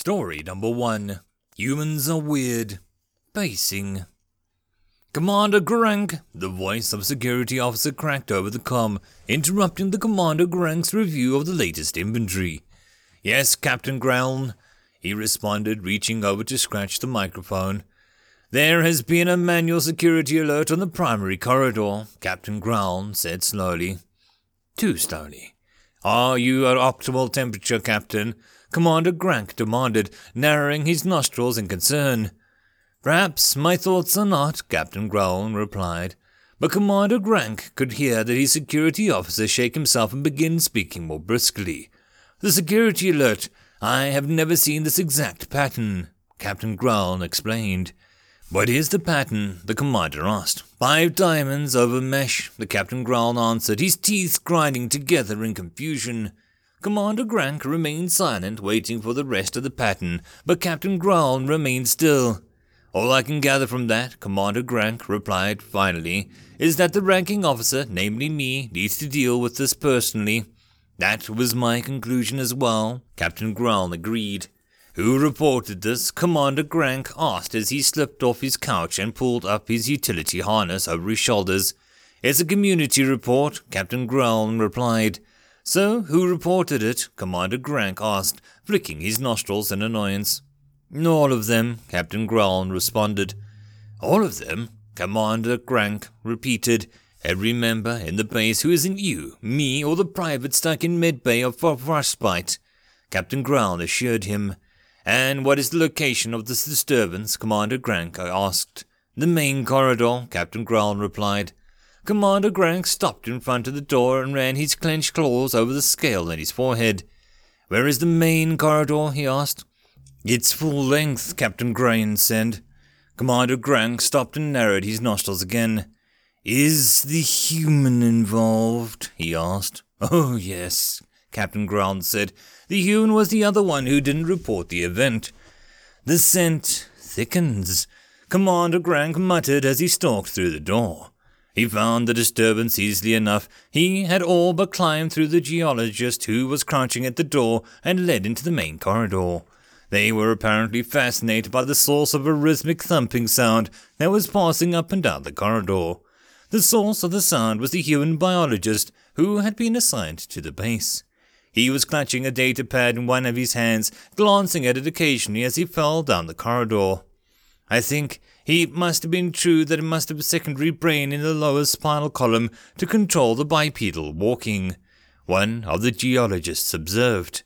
Story number one Humans are weird. Pacing. Commander Grank, the voice of security officer cracked over the com, interrupting the Commander Grank's review of the latest inventory. Yes, Captain Growl, he responded, reaching over to scratch the microphone. There has been a manual security alert on the primary corridor, Captain Growl said slowly. Too slowly. Are you at optimal temperature, Captain? Commander Grank demanded, narrowing his nostrils in concern. Perhaps my thoughts are not, Captain Growl replied. But Commander Grank could hear that his security officer shake himself and begin speaking more briskly. The security alert. I have never seen this exact pattern, Captain Growl explained. What is the pattern? the commander asked. Five diamonds over mesh, the Captain growled answered, his teeth grinding together in confusion. Commander Grank remained silent, waiting for the rest of the pattern, but Captain Growl remained still. All I can gather from that, Commander Grank replied finally, is that the ranking officer, namely me, needs to deal with this personally. That was my conclusion as well, Captain Growl agreed. Who reported this? Commander Grank asked as he slipped off his couch and pulled up his utility harness over his shoulders. It's a community report, Captain Growl replied. So, who reported it? Commander Grank asked, flicking his nostrils in annoyance. All of them, Captain Growl responded. All of them? Commander Grank repeated. Every member in the base who isn't you, me, or the private stuck in medbay or for frostbite. Captain Growl assured him. And what is the location of this disturbance? Commander Grank I asked. The main corridor, Captain Growl replied. Commander Grank stopped in front of the door and ran his clenched claws over the scale at his forehead. Where is the main corridor? he asked. It's full length, Captain Grain said. Commander Grank stopped and narrowed his nostrils again. Is the human involved? he asked. Oh, yes, Captain Ground said. The human was the other one who didn't report the event. The scent thickens, Commander Grank muttered as he stalked through the door. He found the disturbance easily enough. He had all but climbed through the geologist who was crouching at the door and led into the main corridor. They were apparently fascinated by the source of a rhythmic thumping sound that was passing up and down the corridor. The source of the sound was the human biologist who had been assigned to the base. He was clutching a data pad in one of his hands, glancing at it occasionally as he fell down the corridor. I think he must have been true that it must have a secondary brain in the lower spinal column to control the bipedal walking. One of the geologists observed.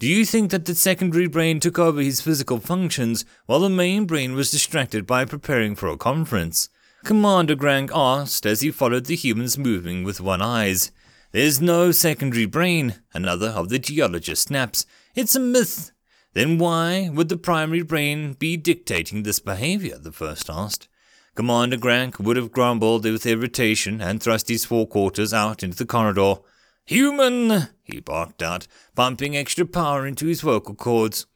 Do you think that the secondary brain took over his physical functions while the main brain was distracted by preparing for a conference? Commander Grank asked as he followed the humans moving with one eyes. There's no secondary brain, another of the geologists snaps. It's a myth. Then why would the primary brain be dictating this behavior? the first asked. Commander Grank would have grumbled with irritation and thrust his forequarters out into the corridor. Human! he barked out, pumping extra power into his vocal cords.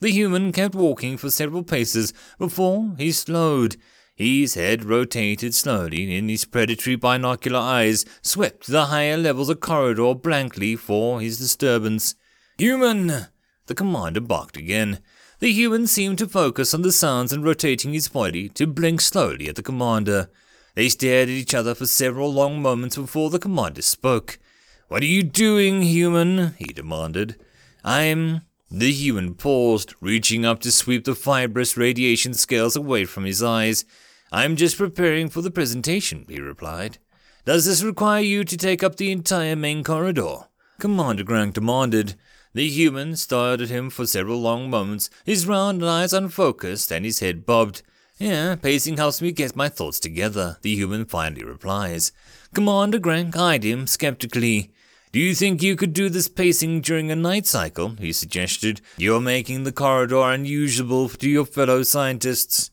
The human kept walking for several paces before he slowed. His head rotated slowly, and his predatory binocular eyes swept the higher levels of corridor blankly for his disturbance. Human! The commander barked again. The human seemed to focus on the sounds and rotating his body to blink slowly at the commander. They stared at each other for several long moments before the commander spoke. What are you doing, human? he demanded. I'm. The human paused, reaching up to sweep the fibrous radiation scales away from his eyes. I'm just preparing for the presentation, he replied. Does this require you to take up the entire main corridor? Commander Grank demanded. The human stared at him for several long moments, his round eyes unfocused and his head bobbed. Yeah, pacing helps me get my thoughts together, the human finally replies. Commander Grank eyed him skeptically. Do you think you could do this pacing during a night cycle? he suggested. You're making the corridor unusable to your fellow scientists.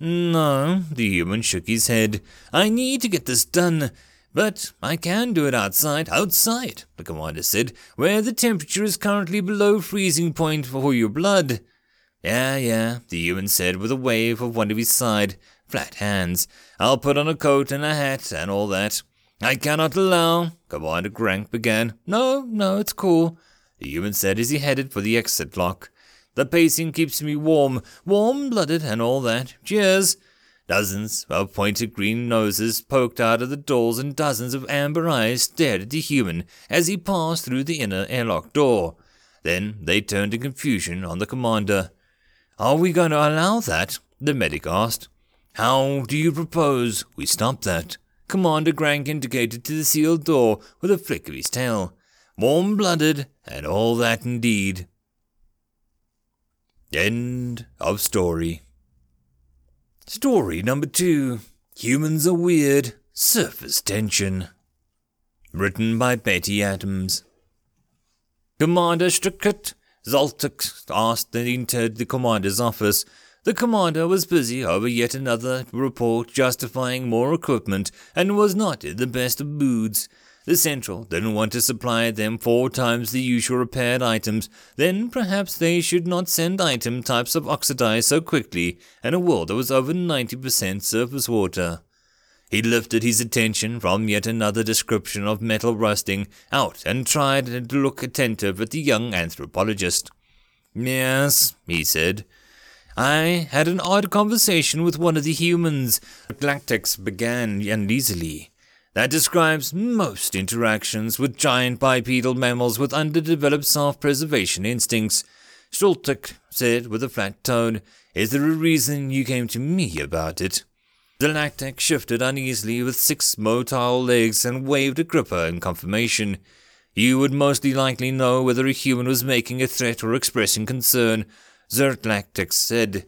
No, the human shook his head. I need to get this done. But I can do it outside. Outside, the commander said, where the temperature is currently below freezing point for your blood. Yeah, yeah, the human said with a wave of one of his side, flat hands. I'll put on a coat and a hat and all that. I cannot allow, Commander Grank began. No, no, it's cool, the human said as he headed for the exit lock. The pacing keeps me warm, warm blooded and all that. Cheers! Dozens of pointed green noses poked out of the doors, and dozens of amber eyes stared at the human as he passed through the inner airlock door. Then they turned in confusion on the commander. Are we going to allow that? The medic asked. How do you propose we stop that? Commander Grank indicated to the sealed door with a flick of his tail. Warm blooded and all that indeed. End of story. Story number two Humans Are Weird Surface Tension. Written by Betty Adams. Commander Strickert, Zoltek asked and entered the commander's office. The commander was busy over yet another report justifying more equipment and was not in the best of moods. The Central didn't want to supply them four times the usual repaired items, then perhaps they should not send item types of oxidize so quickly in a world that was over 90% surface water. He lifted his attention from yet another description of metal rusting out and tried to look attentive at the young anthropologist. Yes, he said. I had an odd conversation with one of the humans. The Galactics began uneasily. That describes most interactions with giant bipedal mammals with underdeveloped self preservation instincts. Stoltek said with a flat tone, Is there a reason you came to me about it? The lactic shifted uneasily with six motile legs and waved a gripper in confirmation. You would mostly likely know whether a human was making a threat or expressing concern, Zertlactix said.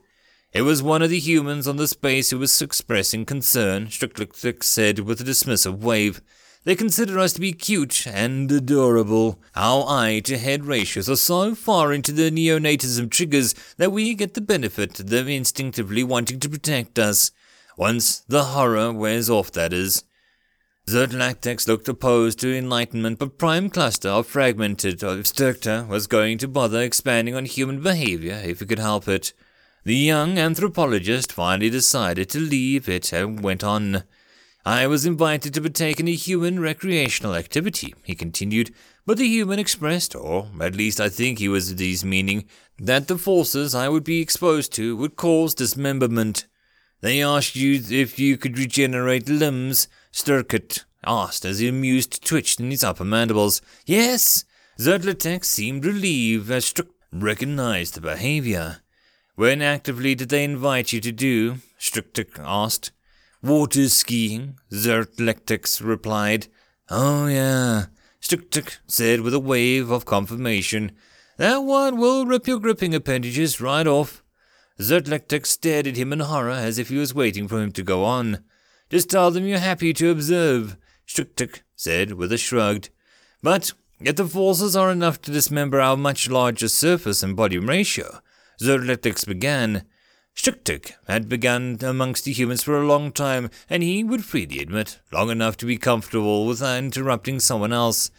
It was one of the humans on the space who was expressing concern, Stricklick said with a dismissive wave. They consider us to be cute and adorable. Our eye to head ratios are so far into the neonatism triggers that we get the benefit of them instinctively wanting to protect us. Once the horror wears off, that is. Zertlactex looked opposed to enlightenment, but prime cluster of fragmented of Sturkta was going to bother expanding on human behavior if he could help it. The young anthropologist finally decided to leave it and went on. I was invited to partake in a human recreational activity, he continued, but the human expressed, or at least I think he was these meaning, that the forces I would be exposed to would cause dismemberment. They asked you if you could regenerate limbs. Sturkett asked as he amused twitched in his upper mandibles. Yes! Zertlatek seemed relieved as Struck recognized the behavior. When actively did they invite you to do? Struktuk asked. Water skiing, Zertlectix replied. Oh, yeah, Struktuk said with a wave of confirmation. That one will rip your gripping appendages right off. Zertlectix stared at him in horror as if he was waiting for him to go on. Just tell them you're happy to observe, Struktuk said with a shrug. But yet the forces are enough to dismember our much larger surface and volume ratio. Zerletics began. Struktuk had begun amongst the humans for a long time, and he would freely admit, long enough to be comfortable without interrupting someone else.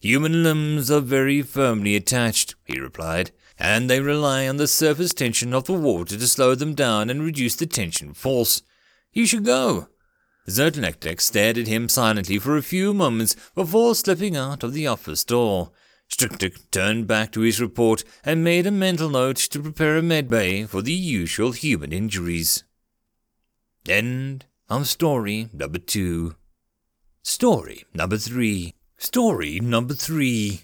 Human limbs are very firmly attached, he replied, and they rely on the surface tension of the water to slow them down and reduce the tension force. You should go. Zertlektek stared at him silently for a few moments before slipping out of the office door. Stricktick turned back to his report and made a mental note to prepare a medbay for the usual human injuries. End of story number two. Story number three. Story number three.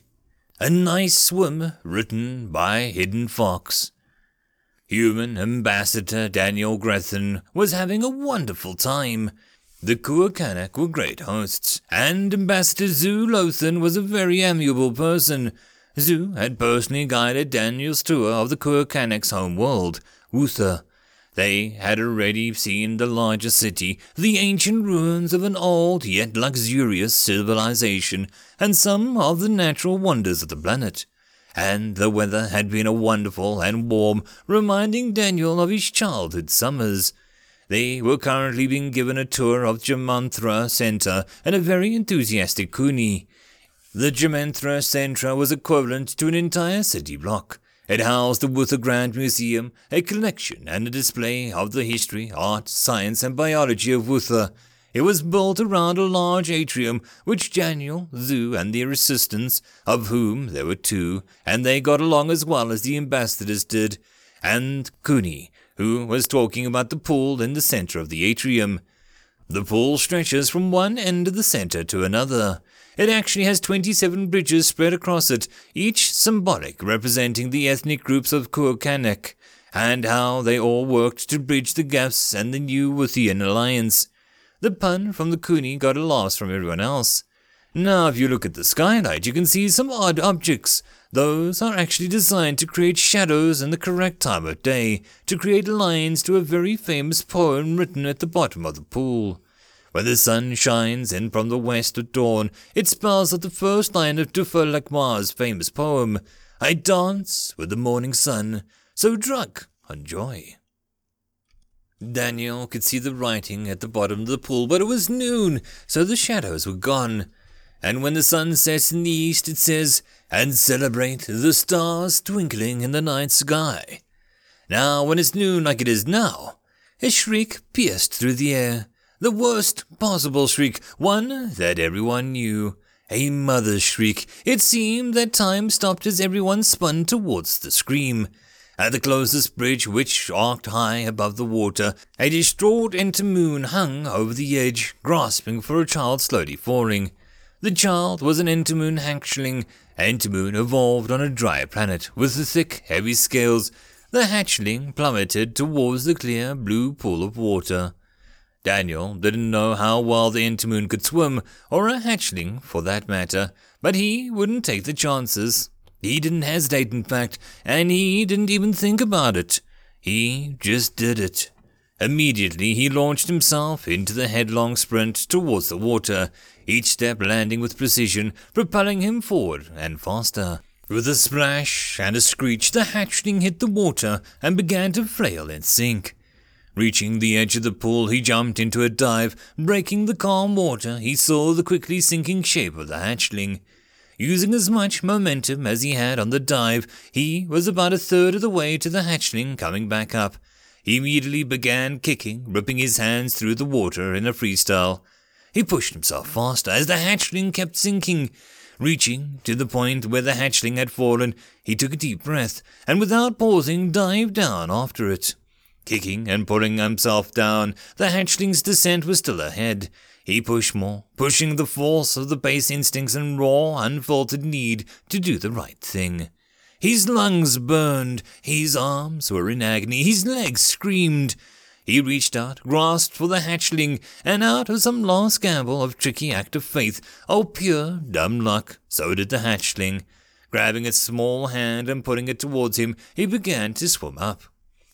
A Nice Swim, written by Hidden Fox. Human Ambassador Daniel Grethen was having a wonderful time. The Kuakanak were great hosts, and Ambassador Zu Lothan was a very amiable person. Zu had personally guided Daniel's tour of the Kuakanak's home world, Wutha. They had already seen the larger city, the ancient ruins of an old yet luxurious civilization, and some of the natural wonders of the planet. And the weather had been a wonderful and warm, reminding Daniel of his childhood summers. They were currently being given a tour of Jamanthra Center and a very enthusiastic Kuni. The Jamanthra Center was equivalent to an entire city block. It housed the Wutha Grand Museum, a collection and a display of the history, art, science, and biology of Wutha. It was built around a large atrium which Daniel, Zu, and their assistants, of whom there were two, and they got along as well as the ambassadors did, and Cooney, who was talking about the pool in the center of the atrium. The pool stretches from one end of the center to another. It actually has 27 bridges spread across it, each symbolic representing the ethnic groups of Kuokanek, and how they all worked to bridge the gaps and the new Wuthian alliance. The pun from the Cooney got a loss from everyone else. Now, if you look at the skylight, you can see some odd objects. Those are actually designed to create shadows in the correct time of day, to create lines to a very famous poem written at the bottom of the pool. When the sun shines in from the west at dawn, it spells out the first line of Dufa Lakmar's famous poem I dance with the morning sun, so drunk on joy. Daniel could see the writing at the bottom of the pool, but it was noon, so the shadows were gone. And when the sun sets in the east, it says, And celebrate the stars twinkling in the night sky. Now, when it's noon like it is now, a shriek pierced through the air. The worst possible shriek, one that everyone knew. A mother's shriek. It seemed that time stopped as everyone spun towards the scream. At the closest bridge, which arced high above the water, a distraught Entomoon hung over the edge, grasping for a child slowly falling. The child was an Entomoon hatchling. Entomoon evolved on a dry planet with the thick, heavy scales. The hatchling plummeted towards the clear blue pool of water. Daniel didn't know how well the Entomoon could swim, or a hatchling for that matter, but he wouldn't take the chances. He didn't hesitate, in fact, and he didn't even think about it. He just did it. Immediately, he launched himself into the headlong sprint towards the water, each step landing with precision, propelling him forward and faster. With a splash and a screech, the hatchling hit the water and began to flail and sink. Reaching the edge of the pool, he jumped into a dive. Breaking the calm water, he saw the quickly sinking shape of the hatchling. Using as much momentum as he had on the dive, he was about a third of the way to the hatchling coming back up. He immediately began kicking, ripping his hands through the water in a freestyle. He pushed himself faster as the hatchling kept sinking. Reaching to the point where the hatchling had fallen, he took a deep breath and without pausing dived down after it. Kicking and pulling himself down, the hatchling's descent was still ahead. He pushed more, pushing the force of the base instincts and raw, unfiltered need to do the right thing. His lungs burned, his arms were in agony, his legs screamed. He reached out, grasped for the hatchling, and out of some last gamble of tricky act of faith, oh pure dumb luck, so did the hatchling. Grabbing its small hand and putting it towards him, he began to swim up.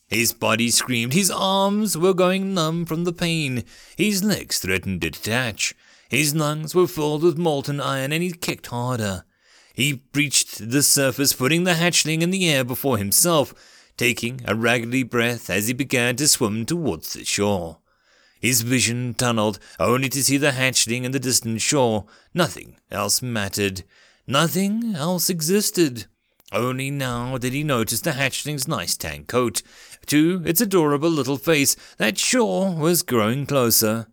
His body screamed, his arms were going numb from the pain, his legs threatened to detach. His lungs were filled with molten iron, and he kicked harder. He breached the surface, putting the hatchling in the air before himself, taking a raggedy breath as he began to swim towards the shore. His vision tunneled, only to see the hatchling and the distant shore. Nothing else mattered. Nothing else existed. Only now did he notice the hatchling's nice tan coat, to its adorable little face that shore was growing closer.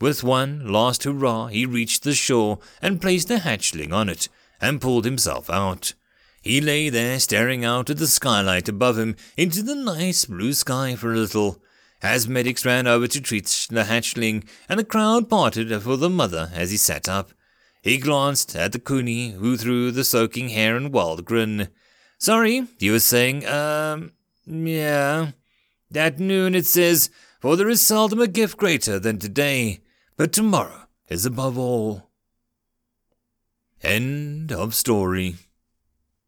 With one last hurrah, he reached the shore and placed the hatchling on it and pulled himself out. He lay there staring out at the skylight above him into the nice blue sky for a little. As medics ran over to treat the hatchling, and the crowd parted for the mother as he sat up. He glanced at the Cooney, who threw the soaking hair and wild grin. Sorry, you were saying, um, yeah. At noon it says, For there is seldom a gift greater than today, but tomorrow is above all. End of story.